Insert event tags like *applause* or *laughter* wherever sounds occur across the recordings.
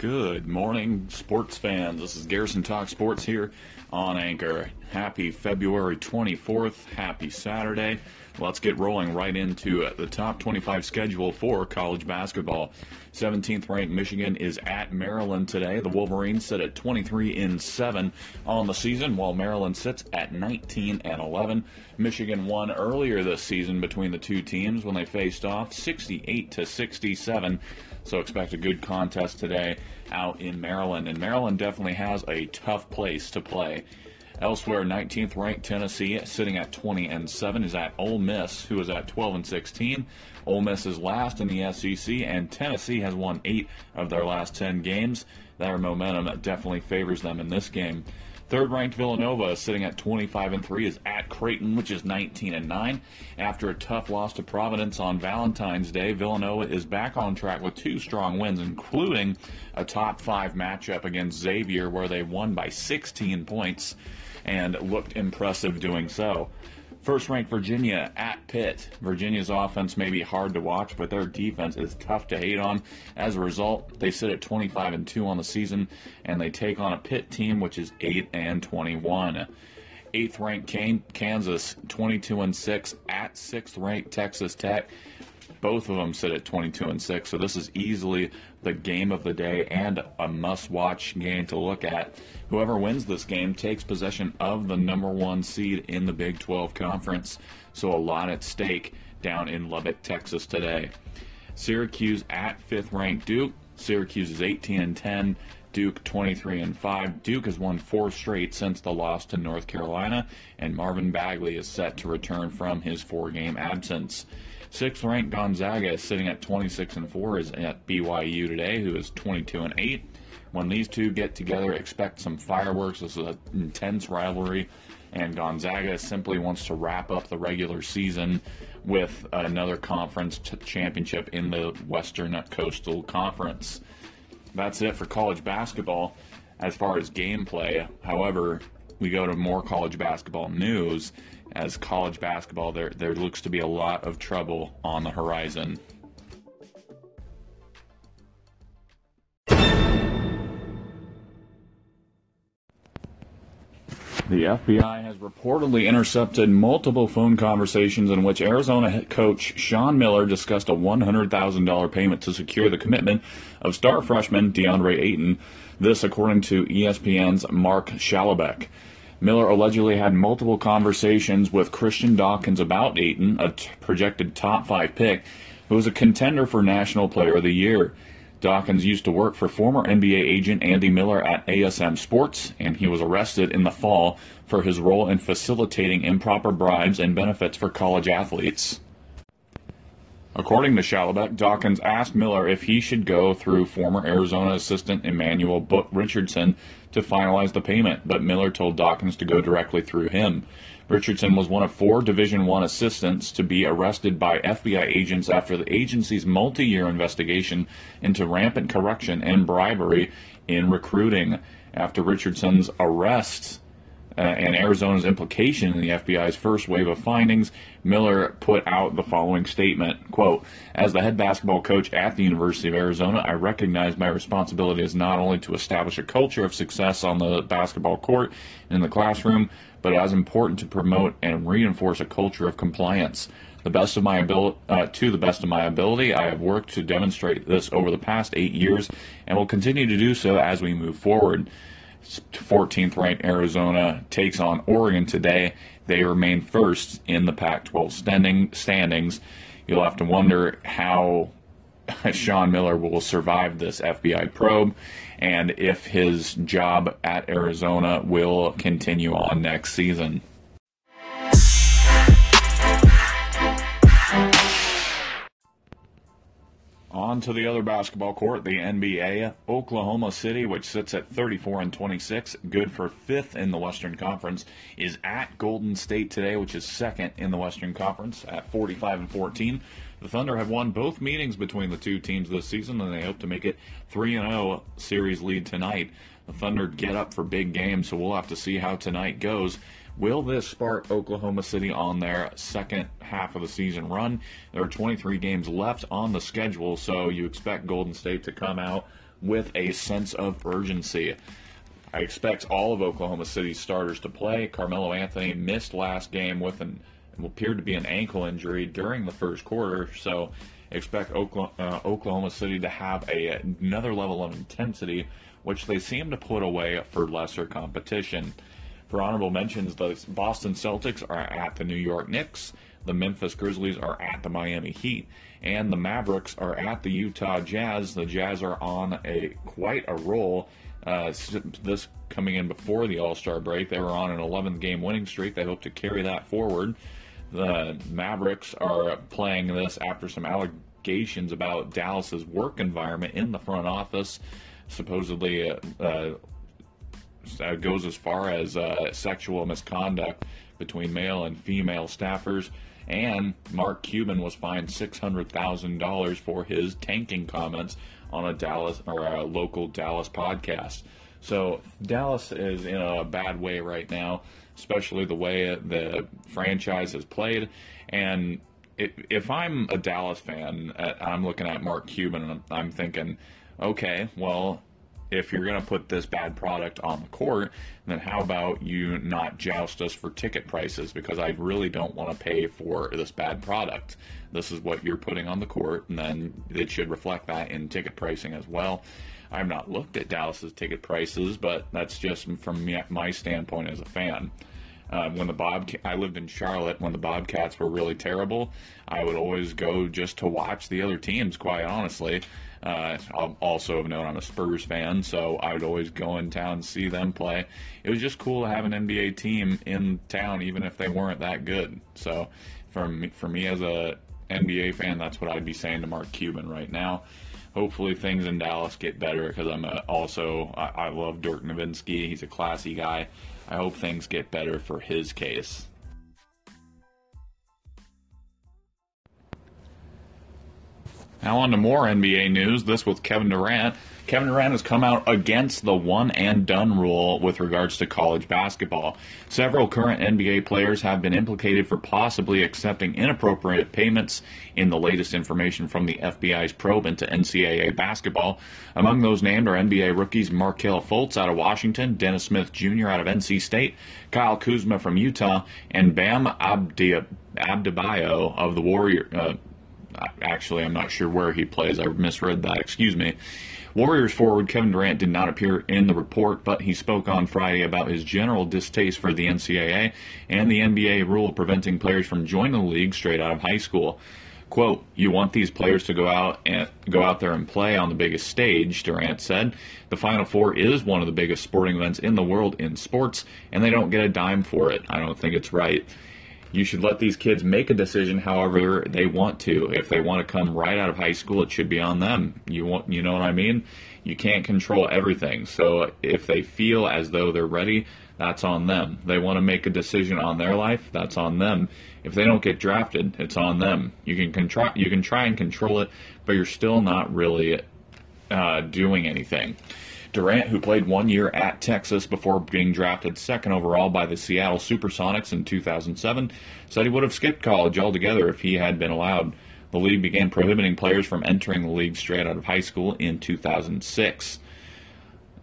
Good morning, sports fans. This is Garrison Talk Sports here on Anchor. Happy February 24th. Happy Saturday. Let's get rolling right into uh, the top 25 schedule for college basketball. 17th ranked Michigan is at Maryland today. The Wolverines sit at 23 in 7 on the season, while Maryland sits at 19 and 11. Michigan won earlier this season between the two teams when they faced off 68 to 67. So expect a good contest today out in Maryland. And Maryland definitely has a tough place to play. Elsewhere, 19th ranked Tennessee, sitting at 20 and 7, is at Ole Miss, who is at 12 and 16. Ole Miss is last in the SEC, and Tennessee has won eight of their last 10 games. Their momentum definitely favors them in this game. Third ranked Villanova sitting at 25 and 3 is at Creighton, which is 19 and 9. After a tough loss to Providence on Valentine's Day, Villanova is back on track with two strong wins, including a top five matchup against Xavier, where they won by 16 points and looked impressive doing so. First ranked Virginia at Pitt. Virginia's offense may be hard to watch, but their defense is tough to hate on. As a result, they sit at 25 and 2 on the season, and they take on a Pitt team which is 8 and 21. Eighth ranked Kansas, 22 and 6 at sixth ranked Texas Tech. Both of them sit at 22 and 6, so this is easily the game of the day and a must watch game to look at. Whoever wins this game takes possession of the number one seed in the Big 12 Conference, so a lot at stake down in Lubbock, Texas today. Syracuse at fifth ranked Duke. Syracuse is 18 and 10. Duke 23 and 5. Duke has won four straight since the loss to North Carolina, and Marvin Bagley is set to return from his four game absence. Sixth ranked Gonzaga is sitting at 26 and 4 is at BYU today, who is 22 and 8. When these two get together, expect some fireworks. This is an intense rivalry, and Gonzaga simply wants to wrap up the regular season with another conference t- championship in the Western Coastal Conference. That's it for college basketball as far as gameplay. However, we go to more college basketball news as college basketball, there there looks to be a lot of trouble on the horizon. The FBI has reportedly intercepted multiple phone conversations in which Arizona head coach Sean Miller discussed a $100,000 payment to secure the commitment of star freshman DeAndre Ayton. This, according to ESPN's Mark Schlabach. Miller allegedly had multiple conversations with Christian Dawkins about Ayton, a t- projected top five pick, who was a contender for National Player of the Year. Dawkins used to work for former NBA agent Andy Miller at ASM Sports, and he was arrested in the fall for his role in facilitating improper bribes and benefits for college athletes. According to Schlabach, Dawkins asked Miller if he should go through former Arizona assistant Emmanuel Richardson to finalize the payment, but Miller told Dawkins to go directly through him. Richardson was one of four Division One assistants to be arrested by FBI agents after the agency's multi-year investigation into rampant corruption and bribery in recruiting. After Richardson's arrest, uh, and Arizona's implication in the FBI's first wave of findings, Miller put out the following statement, quote, As the head basketball coach at the University of Arizona, I recognize my responsibility is not only to establish a culture of success on the basketball court and in the classroom, but as important to promote and reinforce a culture of compliance. The best of my ability, uh, to the best of my ability, I have worked to demonstrate this over the past eight years, and will continue to do so as we move forward. 14th ranked Arizona takes on Oregon today. They remain first in the Pac 12 standing, standings. You'll have to wonder how *laughs* Sean Miller will survive this FBI probe and if his job at Arizona will continue on next season. On to the other basketball court, the NBA. Oklahoma City, which sits at 34 and 26, good for fifth in the Western Conference, is at Golden State today, which is second in the Western Conference at 45 and 14. The Thunder have won both meetings between the two teams this season, and they hope to make it 3 0 series lead tonight. The Thunder get up for big games, so we'll have to see how tonight goes. Will this spark Oklahoma City on their second half of the season run? There are 23 games left on the schedule, so you expect Golden State to come out with a sense of urgency. I expect all of Oklahoma City's starters to play. Carmelo Anthony missed last game with an appeared to be an ankle injury during the first quarter, so expect Oklahoma, uh, City to have a, another level of intensity, which they seem to put away for lesser competition. For honorable mentions, the Boston Celtics are at the New York Knicks, the Memphis Grizzlies are at the Miami Heat, and the Mavericks are at the Utah Jazz. The Jazz are on a quite a roll uh, this coming in before the All Star break, they were on an 11 game winning streak. They hope to carry that forward. The Mavericks are playing this after some allegations about Dallas's work environment in the front office. Supposedly, uh, uh, goes as far as uh, sexual misconduct between male and female staffers. And Mark Cuban was fined $600,000 for his tanking comments on a Dallas or a local Dallas podcast. So Dallas is in a bad way right now, especially the way the franchise has played. And if I'm a Dallas fan, uh, I'm looking at Mark Cuban and I'm thinking, okay, well, if you're going to put this bad product on the court, then how about you not joust us for ticket prices? Because I really don't want to pay for this bad product. This is what you're putting on the court, and then it should reflect that in ticket pricing as well. I've not looked at Dallas's ticket prices, but that's just from my standpoint as a fan. Uh, when the Bob, I lived in Charlotte when the Bobcats were really terrible. I would always go just to watch the other teams. Quite honestly, uh, I also have known I'm a Spurs fan, so I would always go in town and see them play. It was just cool to have an NBA team in town, even if they weren't that good. So, for me, for me as a NBA fan, that's what I'd be saying to Mark Cuban right now hopefully things in Dallas get better because I'm a, also I, I, love Dirk Nowitzki. He's a classy guy. I hope things get better for his case. Now on to more NBA news. This with Kevin Durant. Kevin Durant has come out against the one and done rule with regards to college basketball. Several current NBA players have been implicated for possibly accepting inappropriate payments in the latest information from the FBI's probe into NCAA basketball. Among those named are NBA rookies Markelle Fultz out of Washington, Dennis Smith Jr. out of NC State, Kyle Kuzma from Utah, and Bam Adebayo of the Warrior. Uh, actually, I'm not sure where he plays. I misread that. Excuse me. Warriors forward Kevin Durant did not appear in the report, but he spoke on Friday about his general distaste for the NCAA and the NBA rule preventing players from joining the league straight out of high school. Quote, you want these players to go out and go out there and play on the biggest stage, Durant said. The Final Four is one of the biggest sporting events in the world in sports, and they don't get a dime for it. I don't think it's right you should let these kids make a decision however they want to. If they want to come right out of high school, it should be on them. You want, you know what I mean? You can't control everything. So if they feel as though they're ready, that's on them. They want to make a decision on their life, that's on them. If they don't get drafted, it's on them. You can control, you can try and control it, but you're still not really uh, doing anything. Durant, who played one year at Texas before being drafted second overall by the Seattle Supersonics in 2007, said he would have skipped college altogether if he had been allowed. The league began prohibiting players from entering the league straight out of high school in 2006.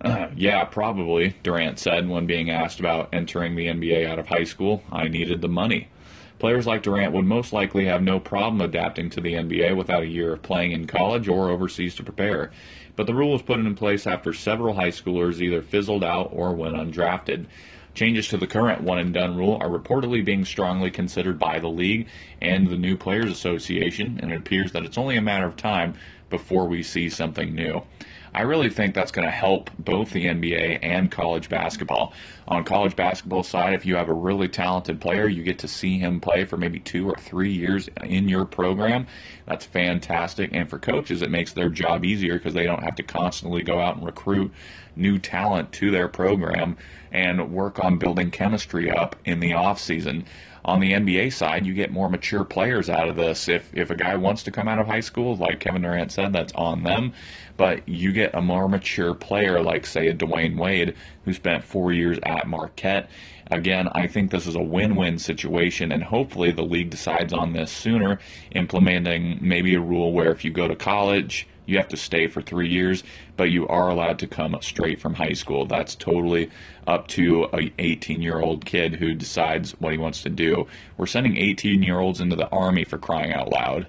Uh, *clears throat* yeah, probably, Durant said when being asked about entering the NBA out of high school. I needed the money. Players like Durant would most likely have no problem adapting to the NBA without a year of playing in college or overseas to prepare. But the rule was put in place after several high schoolers either fizzled out or went undrafted. Changes to the current one and done rule are reportedly being strongly considered by the league and the New Players Association, and it appears that it's only a matter of time before we see something new. I really think that's going to help both the NBA and college basketball. On college basketball side, if you have a really talented player, you get to see him play for maybe two or three years in your program. That's fantastic. And for coaches, it makes their job easier because they don't have to constantly go out and recruit new talent to their program and work on building chemistry up in the off season on the NBA side, you get more mature players out of this. If if a guy wants to come out of high school, like Kevin Durant said, that's on them. But you get a more mature player, like say a Dwyane Wade, who spent four years at Marquette. Again, I think this is a win-win situation, and hopefully the league decides on this sooner, implementing maybe a rule where if you go to college you have to stay for three years, but you are allowed to come straight from high school. That's totally up to a 18 year old kid who decides what he wants to do. We're sending 18 year olds into the army for crying out loud.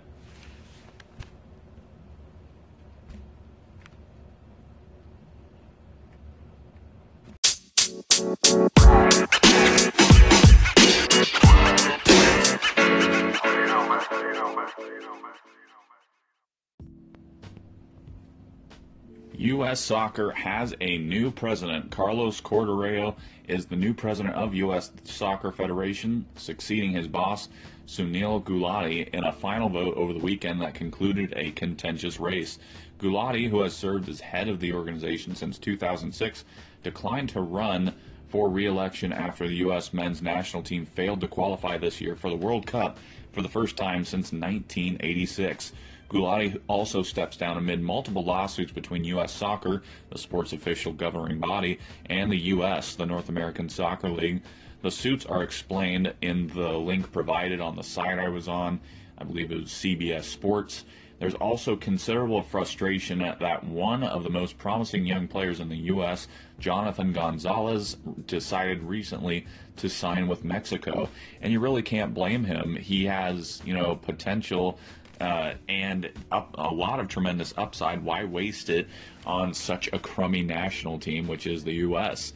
U.S. Soccer has a new president. Carlos Cordeiro is the new president of U.S. Soccer Federation, succeeding his boss, Sunil Gulati, in a final vote over the weekend that concluded a contentious race. Gulati, who has served as head of the organization since 2006, declined to run for re-election after the U.S. men's national team failed to qualify this year for the World Cup for the first time since 1986. Gulati also steps down amid multiple lawsuits between U.S. Soccer, the sport's official governing body, and the U.S., the North American Soccer League. The suits are explained in the link provided on the site I was on. I believe it was CBS Sports. There's also considerable frustration at that one of the most promising young players in the U.S., Jonathan Gonzalez, decided recently to sign with Mexico. And you really can't blame him. He has, you know, potential uh, and up, a lot of tremendous upside. Why waste it on such a crummy national team, which is the U.S.?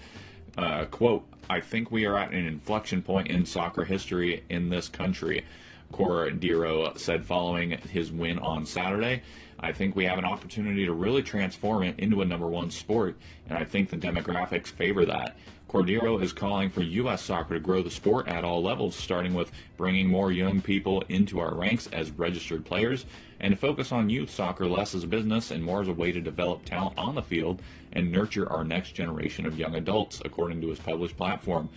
Uh, quote, I think we are at an inflection point in soccer history in this country. Cordeiro said following his win on Saturday. I think we have an opportunity to really transform it into a number one sport, and I think the demographics favor that. Cordeiro is calling for U.S. soccer to grow the sport at all levels, starting with bringing more young people into our ranks as registered players, and to focus on youth soccer less as a business and more as a way to develop talent on the field and nurture our next generation of young adults, according to his published platform.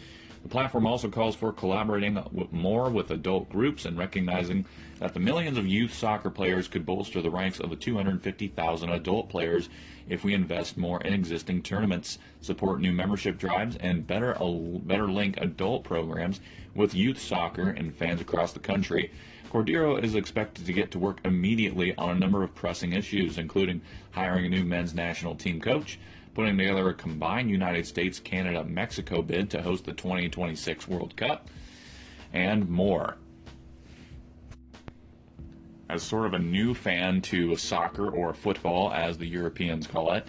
The platform also calls for collaborating more with adult groups and recognizing that the millions of youth soccer players could bolster the ranks of the 250,000 adult players if we invest more in existing tournaments, support new membership drives, and better better link adult programs with youth soccer and fans across the country. Cordeiro is expected to get to work immediately on a number of pressing issues, including hiring a new men's national team coach, putting together a combined United States, Canada, Mexico bid to host the 2026 World Cup, and more. As sort of a new fan to soccer or football, as the Europeans call it,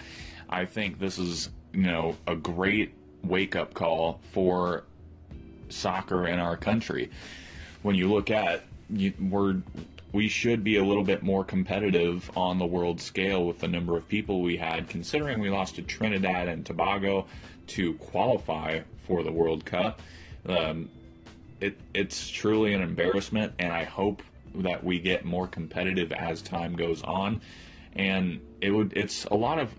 I think this is, you know, a great wake up call for soccer in our country. When you look at, you, we're we should be a little bit more competitive on the world scale with the number of people we had, considering we lost to Trinidad and Tobago to qualify for the World Cup. Um, it, it's truly an embarrassment, and I hope that we get more competitive as time goes on. And it would it's a lot of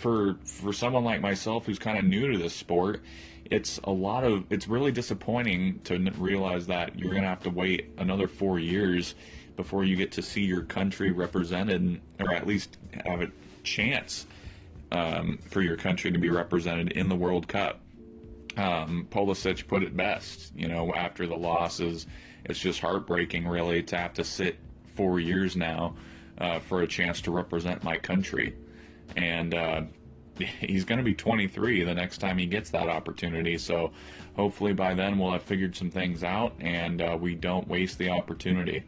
for for someone like myself who's kind of new to this sport it's a lot of it's really disappointing to realize that you're going to have to wait another 4 years before you get to see your country represented, or at least have a chance um, for your country to be represented in the World Cup. Um, Pulisic put it best, you know, after the losses, it's just heartbreaking, really, to have to sit four years now uh, for a chance to represent my country. And uh, *laughs* he's going to be 23 the next time he gets that opportunity. So hopefully by then we'll have figured some things out and uh, we don't waste the opportunity.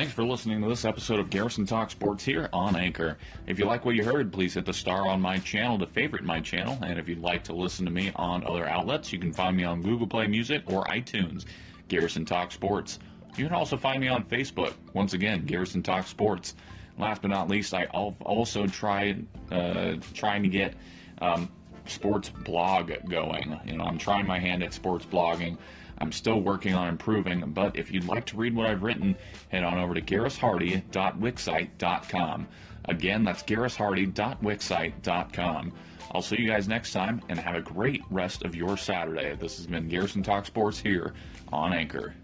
Thanks for listening to this episode of Garrison Talk Sports here on Anchor. If you like what you heard, please hit the star on my channel to favorite my channel. And if you'd like to listen to me on other outlets, you can find me on Google Play Music or iTunes, Garrison Talk Sports. You can also find me on Facebook. Once again, Garrison Talk Sports. Last but not least, I also tried uh, trying to get um, sports blog going. You know, I'm trying my hand at sports blogging. I'm still working on improving, but if you'd like to read what I've written, head on over to garrishardy.wixsite.com. Again, that's garrishardy.wixsite.com. I'll see you guys next time and have a great rest of your Saturday. This has been Garrison Talk Sports here on Anchor.